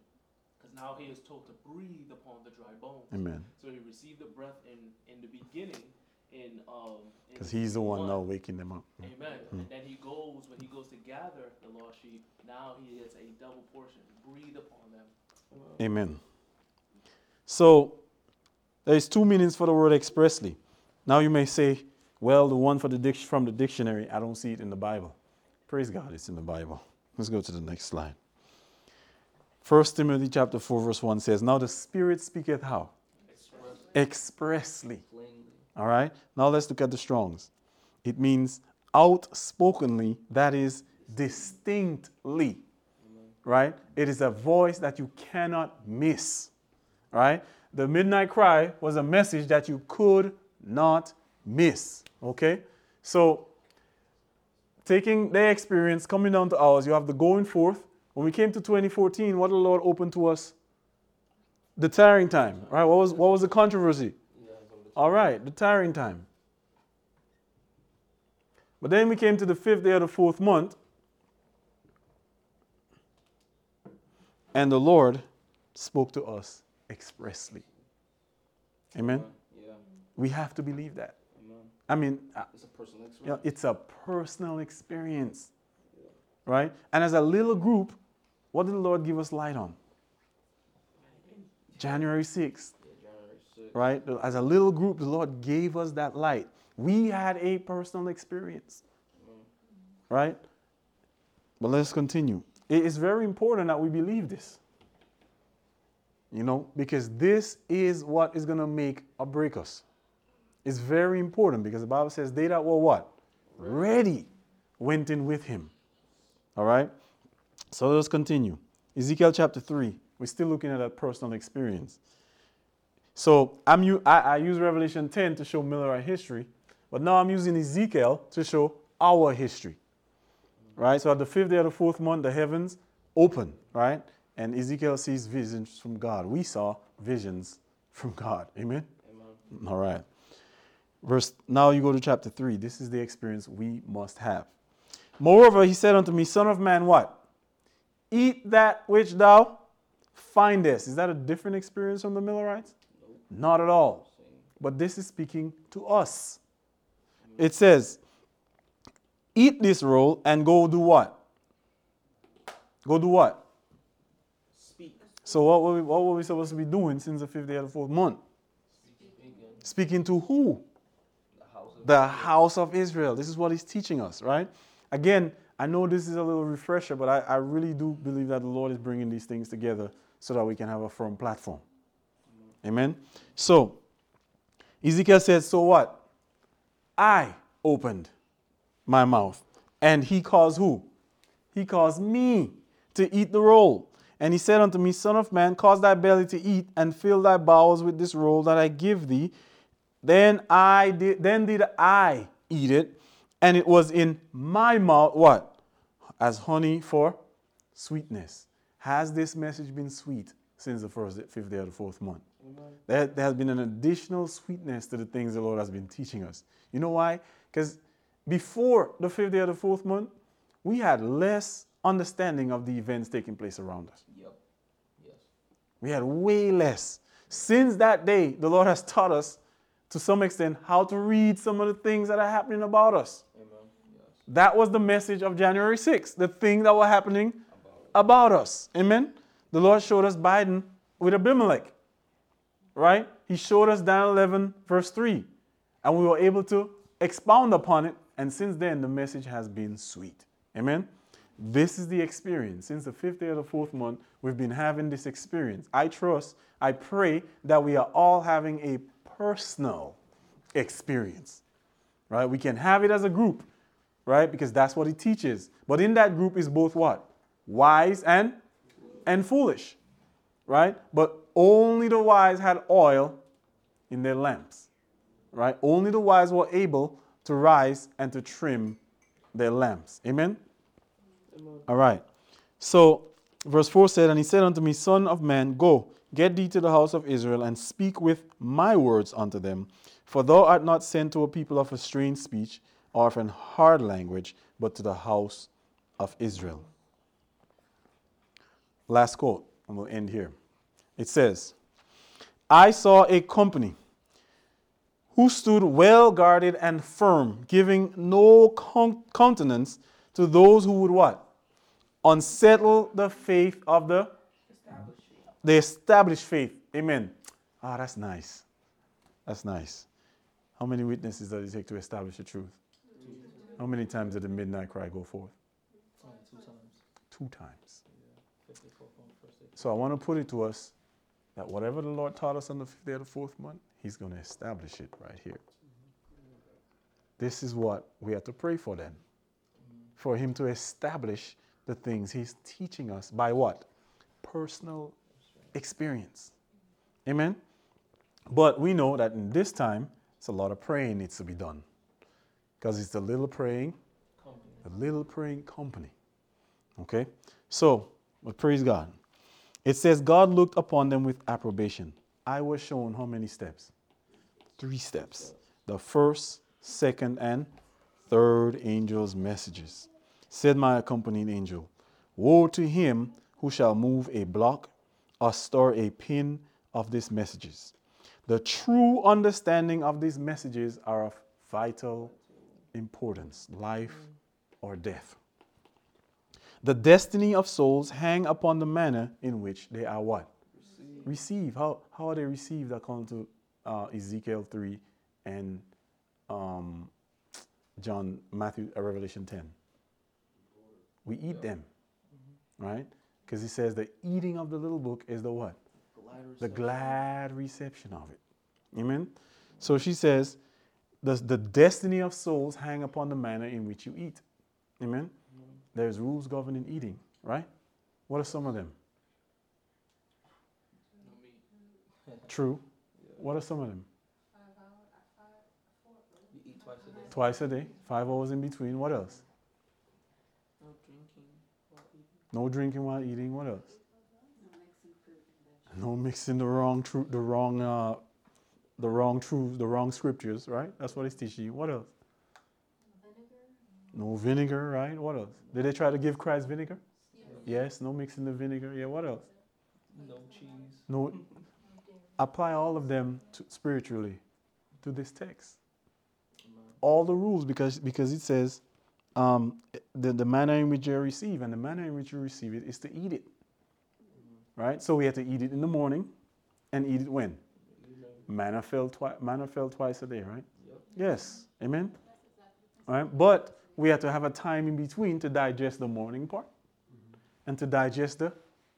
because now he is told to breathe upon the dry bones. Amen. So he received the breath in in the beginning, in um. Because he's the one one. now waking them up. Amen. Mm. And then he goes when he goes to gather the lost sheep. Now he gets a double portion. Breathe upon them. Amen. So there's two meanings for the word expressly. Now you may say, well, the one for the dic- from the dictionary, I don't see it in the Bible. Praise God, it's in the Bible. Let's go to the next slide. 1 Timothy chapter 4, verse 1 says, Now the Spirit speaketh how? Express Expressly. All right? Now let's look at the Strongs. It means outspokenly, that is distinctly. Right? It is a voice that you cannot miss. Right? The midnight cry was a message that you could not miss. Okay? So, taking their experience, coming down to ours, you have the going forth. When we came to 2014, what the Lord open to us? The tarrying time. Right? What was, what was the controversy? All right, the tarrying time. But then we came to the fifth day of the fourth month, and the Lord spoke to us expressly. Amen? Yeah, We have to believe that. amen. I mean, uh, It's a personal you know, experience. it's a personal experience, right? And as a little group, what did the Lord give us light on? January 6th. Yeah, January 6th. right? As a little group, the Lord gave us that light. We had a personal experience, right? But let's continue. It is very important that we believe this, you know, because this is what is going to make or break us. It's very important because the Bible says they that were what? Ready went in with him. All right? So let's continue. Ezekiel chapter 3. We're still looking at that personal experience. So I'm i use Revelation 10 to show Millerite history, but now I'm using Ezekiel to show our history. Right? So at the fifth day of the fourth month, the heavens open, right? And Ezekiel sees visions from God. We saw visions from God. Amen? Amen. All right. Verse now you go to chapter 3. This is the experience we must have. Moreover, he said unto me, Son of man, what? Eat that which thou findest. Is that a different experience from the Millerites? Not at all. But this is speaking to us. It says, Eat this roll and go do what? Go do what? Speak. So, what were we, what were we supposed to be doing since the fifth day of the fourth month? Speaking Speaking to who? the house of the house of Israel. This is what he's teaching us, right? Again, I know this is a little refresher, but I, I really do believe that the Lord is bringing these things together so that we can have a firm platform. Amen. So, Ezekiel says, So what? I opened my mouth, and he caused who? He caused me to eat the roll. And he said unto me, Son of man, cause thy belly to eat, and fill thy bowels with this roll that I give thee. Then I did then did I eat it, and it was in my mouth what? As honey for sweetness. Has this message been sweet since the first fifth day of the fourth month? There, there has been an additional sweetness to the things the Lord has been teaching us. You know why? Because before the fifth day of the fourth month, we had less understanding of the events taking place around us. Yep. Yes. We had way less. Since that day, the Lord has taught us to some extent how to read some of the things that are happening about us. Amen. Yes. That was the message of January 6th, the thing that were happening about us. Amen. The Lord showed us Biden with Abimelech. Right? He showed us Daniel 11, verse 3. And we were able to expound upon it. And since then, the message has been sweet. Amen. This is the experience. Since the fifth day of the fourth month, we've been having this experience. I trust, I pray that we are all having a personal experience. Right? We can have it as a group, right? Because that's what it teaches. But in that group is both what? Wise and and foolish. Right? But only the wise had oil in their lamps. Right? Only the wise were able to rise and to trim their lamps. Amen? All right. So, verse 4 said, And he said unto me, Son of man, go, get thee to the house of Israel, and speak with my words unto them. For thou art not sent to a people of a strange speech or of an hard language, but to the house of Israel. Last quote, and we'll end here. It says, I saw a company who stood well guarded and firm, giving no countenance to those who would what? Unsettle the faith of the the established faith. Amen. Ah, that's nice. That's nice. How many witnesses does it take to establish the truth? How many times did the midnight cry go forth? Two times. Two times. Yeah. 54 from the first day. So I want to put it to us that whatever the Lord taught us on the fifth day of the fourth month, He's going to establish it right here. This is what we have to pray for then. For Him to establish the things He's teaching us by what? Personal experience. Amen? But we know that in this time, it's a lot of praying needs to be done. Because it's a little praying, Company. a little praying company. Okay? So, but praise God. It says, God looked upon them with approbation. I was shown how many steps? Three steps. The first, second, and third angel's messages. Said my accompanying angel, Woe to him who shall move a block or stir a pin of these messages. The true understanding of these messages are of vital importance life or death. The destiny of souls hang upon the manner in which they are what? Receive. How, how are they received according to uh, Ezekiel 3 and um, John, Matthew, uh, Revelation 10? We eat them, mm-hmm. right? Because he says the eating of the little book is the what? Glad the glad reception of it. Amen. So she says, the, the destiny of souls hang upon the manner in which you eat. Amen. Mm-hmm. There's rules governing eating, right? What are some of them? No meat. True. What are some of them? You eat twice a day. Twice a day, five hours in between. What else? No drinking while eating. No drinking while eating. What else? No mixing the wrong truth, the wrong, uh, the wrong truth, the wrong scriptures, right? That's what it's teaching you. What else? No vinegar, right? What else? Did they try to give Christ vinegar? Yes. No mixing the vinegar. Yeah. What else? No cheese. No. Apply all of them to, spiritually to this text. All the rules, because because it says, um, the the manner in which you receive, and the manner in which you receive it is to eat it. Right. So we have to eat it in the morning, and eat it when manna fell twice. Manna fell twice a day, right? Yes. Amen. All right. But we have to have a time in between to digest the morning part and to digest the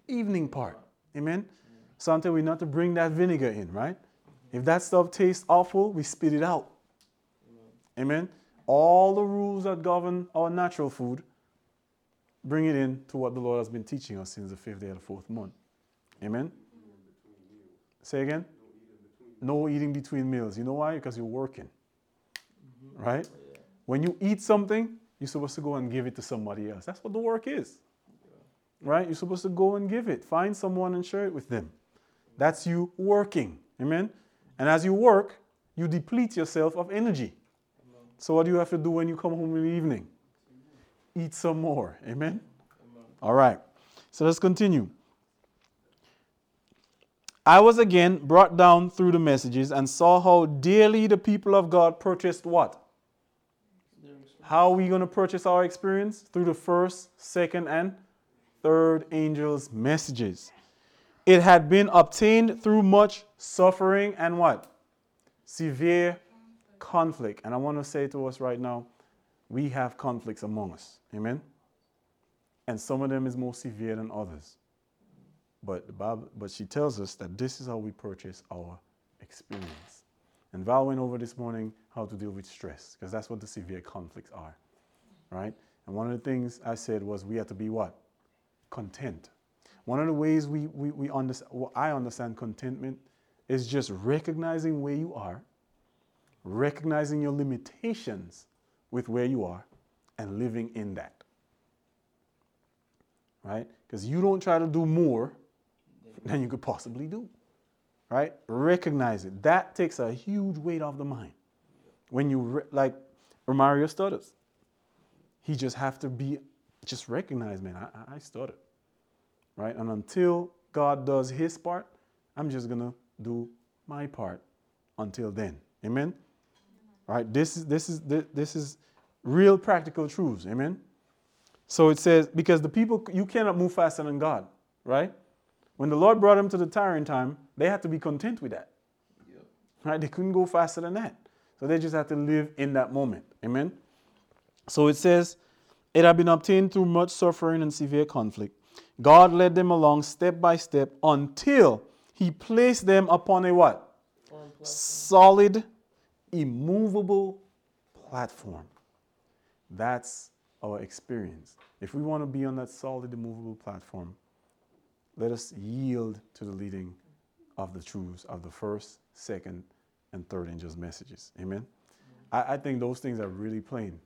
evening part. Amen. Sometimes we not to bring that vinegar in, right? If that stuff tastes awful, we spit it out. Amen. All the rules that govern our natural food, bring it in to what the Lord has been teaching us since the fifth day of the fourth month. Amen. Say again. No eating between meals. You know why? Because you're working. Right? When you eat something, you're supposed to go and give it to somebody else. That's what the work is. Right? You're supposed to go and give it. Find someone and share it with them. That's you working. Amen? And as you work, you deplete yourself of energy. So, what do you have to do when you come home in the evening? Eat some more. Amen? All right. So, let's continue. I was again brought down through the messages and saw how dearly the people of God purchased what? How are we going to purchase our experience? Through the first, second, and third angels' messages. It had been obtained through much suffering and what? Severe conflict. And I want to say to us right now, we have conflicts among us. Amen? And some of them is more severe than others. But the Bible, but she tells us that this is how we purchase our experience. And Val went over this morning how to deal with stress, because that's what the severe conflicts are. Right? And one of the things I said was we have to be what? Content. One of the ways we, we, we understand, well, I understand contentment is just recognizing where you are, recognizing your limitations with where you are, and living in that. Right? Because you don't try to do more than you could possibly do. Right? Recognize it. That takes a huge weight off the mind. When you, re- like Romario stutters, he just have to be, just recognize, man, I, I stuttered. Right? And until God does his part, I'm just going to do my part until then. Amen? Right? This is, this is, this is real practical truths. Amen? So it says, because the people, you cannot move faster than God, right? When the Lord brought them to the tarrying time, they had to be content with that. Yep. Right? They couldn't go faster than that. So they just had to live in that moment. Amen? So it says, it had been obtained through much suffering and severe conflict. God led them along step by step until he placed them upon a what? Solid, immovable platform. That's our experience. If we want to be on that solid, immovable platform, let us yield to the leading of the truths of the first, second, and third angels' messages. Amen. I, I think those things are really plain.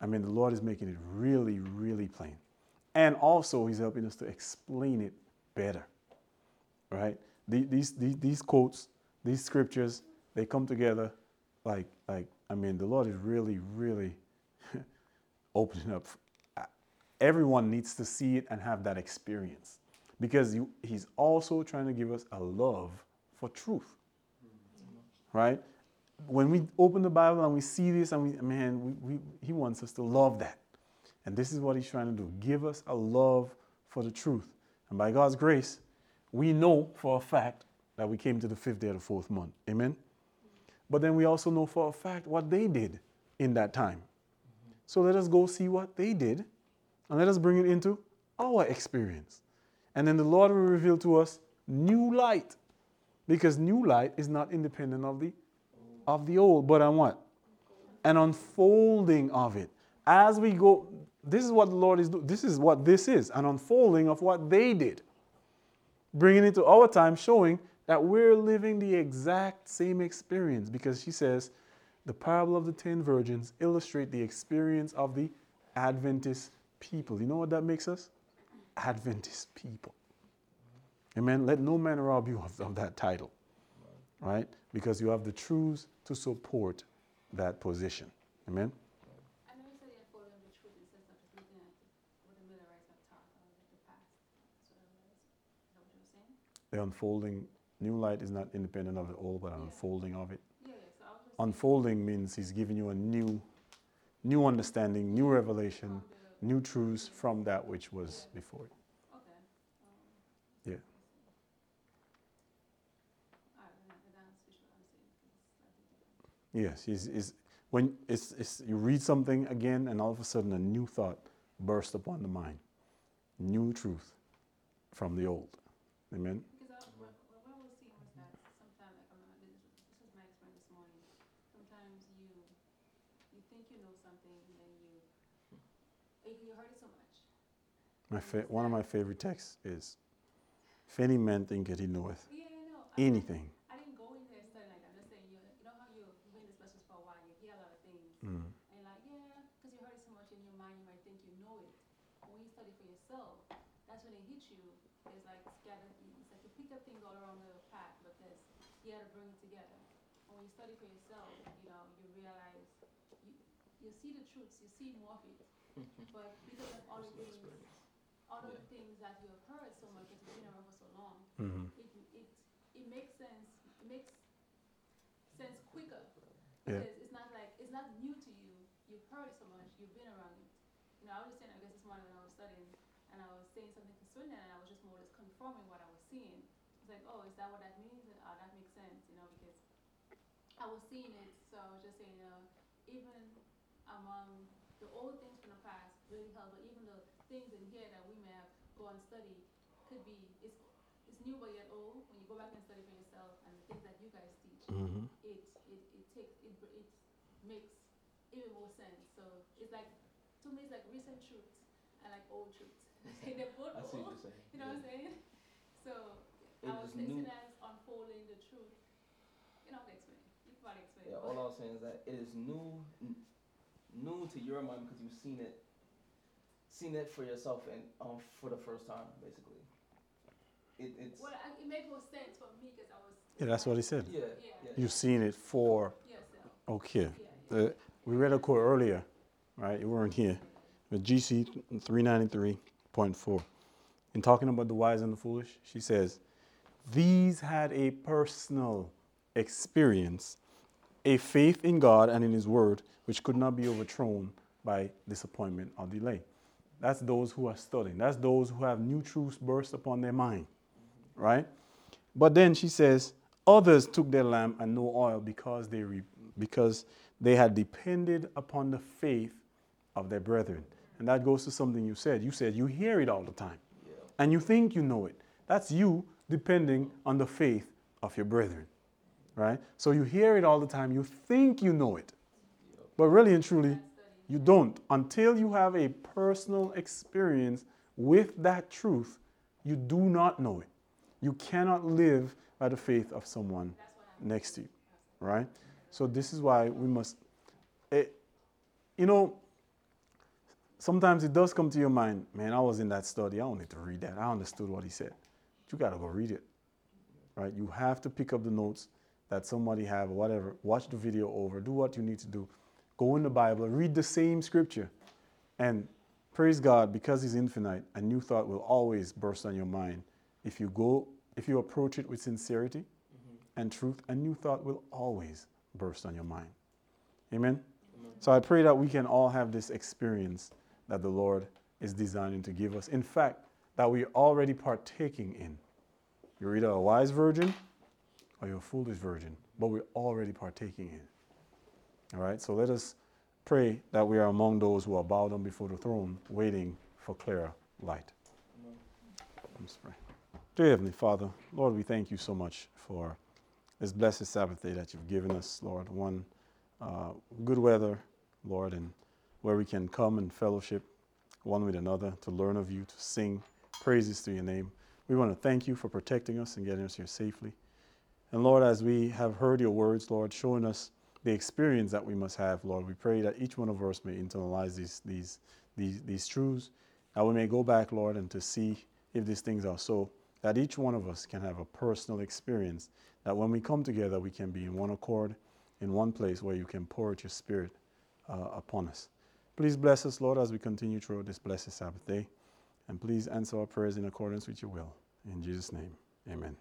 I mean, the Lord is making it really, really plain. And also, He's helping us to explain it better. Right? These, these, these quotes, these scriptures, they come together like, like I mean, the Lord is really, really opening up. Everyone needs to see it and have that experience because you, He's also trying to give us a love for truth. Right? When we open the Bible and we see this, and we, man, we, we, He wants us to love that. And this is what He's trying to do give us a love for the truth. And by God's grace, we know for a fact that we came to the fifth day of the fourth month. Amen? But then we also know for a fact what they did in that time. So let us go see what they did and let us bring it into our experience. And then the Lord will reveal to us new light. Because new light is not independent of the of the old, but on what? An unfolding of it. As we go, this is what the Lord is doing. This is what this is an unfolding of what they did. Bringing it to our time, showing that we're living the exact same experience because she says the parable of the ten virgins illustrate the experience of the Adventist people. You know what that makes us? Adventist people. Amen. Let no man rob you of, of that title, right? Because you have the truths to support that position. Amen. The unfolding of the truth and stuff, just looking at what the Millerites have taught of the past. So that was, is that what you were saying? The unfolding, new light is not independent of the old, but an Yeah. unfolding of it. Yeah, yeah, so I was just. saying, Unfolding means he's giving you a new, new understanding, new revelation, the- new truths from that which was before. it. Okay. um, Yeah. All right, then I- then I'll switch what I'm saying, 'cause it's. Yes, it's, when it's, it's, you read something again, and all of a sudden a new thought bursts upon the mind, new truth from the old. Amen. Because I, what, what I was seeing was that sometimes, like, I'm not, this, was- this was my experience this morning. Sometimes you, you think you know something and then you, you you heard it so much. My fa- one of my favorite texts is, "If any man thinketh he knoweth Yeah, I know. I- I- anything." I didn't go in there studying like that. I'm just saying, you, you know how you, you've been in this message for a while, you hear a lot of things. Mm. And like, yeah, because you heard it so much in your mind, you might think you know it. But when you study for yourself, that's when it hits you. It's like scattered, it's like you pick up things all around the path because you had to bring it together. And when you study for yourself, you know, you realize, you, you see the truths, you see more of it. But because of all the things, all of the things that you have heard so much, because you've been around for so long, hmm it, it, it makes sense, it makes sense quicker. Yeah. Because it's not like, it's not new to you, you've heard it so much, you've been around it. You know, I was just saying, I guess this morning when I was studying, and I was saying something to Swindon, and I was just more or less confirming what I was seeing. It's like, oh, is that what that means? And, uh, that makes sense, you know, because I was seeing it, so I was just saying, uh, even among the old things from the past really help, but even the things in here that we may have go and study could be, it's, it's new but yet old, when you go back and study for yourself, and the things that you guys teach, hmm it, it, it takes, it, it makes even more sense. So it's like, to me, it's like recent truths and like old truths. They're both I see what old, you're saying. you know what I'm saying? So It I was is new. listening as unfolding the truth. You know how to explain. You probably explain. Yeah, all I was saying is that it is new, n- new to your mind because you've seen it, seen it for yourself and um for the first time, basically. It, it's Well, I, it made more sense for me because I was. Yeah, that's what he said. yeah, Yeah. yeah. You've seen it for Yourself. okay. Yeah. Uh, we read a quote earlier, right? You weren't here. But GC 393.4. In talking about the wise and the foolish, she says, These had a personal experience, a faith in God and in His Word, which could not be overthrown by disappointment or delay. That's those who are studying. That's those who have new truths burst upon their mind, right? But then she says, others took their lamp and no oil because they re- because they had depended upon the faith of their brethren. And that goes to something you said. You said you hear it all the time yeah. and you think you know it. That's you depending on the faith of your brethren, right? So you hear it all the time. You think you know it, but really and truly, you don't. Until you have a personal experience with that truth, you do not know it. You cannot live by the faith of someone next to you, right? So this is why we must, it, you know, sometimes it does come to your mind, man, I was in that study. I don't need to read that. I understood what he said. You got to go read it, right? You have to pick up the notes that somebody have or whatever. Watch the video over. Do what you need to do. Go in the Bible. Read the same scripture. And praise God, because he's infinite, a new thought will always burst on your mind. If you go, if you approach it with sincerity mm-hmm. and truth, a new thought will always burst on your mind. Amen? So I pray that we can all have this experience that the Lord is designing to give us. In fact, that we're already partaking in. You're either a wise virgin or you're a foolish virgin, but we're already partaking in. All right, so let us pray that we are among those who are bowed down before the throne, waiting for clearer light. Let's pray. Dear Heavenly Father, Lord, we thank you so much for this blessed Sabbath day that you've given us, Lord. One uh, good weather, Lord, and where we can come and fellowship one with another to learn of you, to sing praises to your name. We want to thank you for protecting us and getting us here safely. And Lord, as we have heard your words, Lord, showing us the experience that we must have, Lord, we pray that each one of us may internalize these, these, these, these truths, that we may go back, Lord, and to see if these things are so, that each one of us can have a personal experience, that when we come together, we can be in one accord, in one place where you can pour out your spirit uh, upon us. Please bless us, Lord, as we continue throughout this blessed Sabbath day. And please answer our prayers in accordance with your will. In Jesus' name, amen.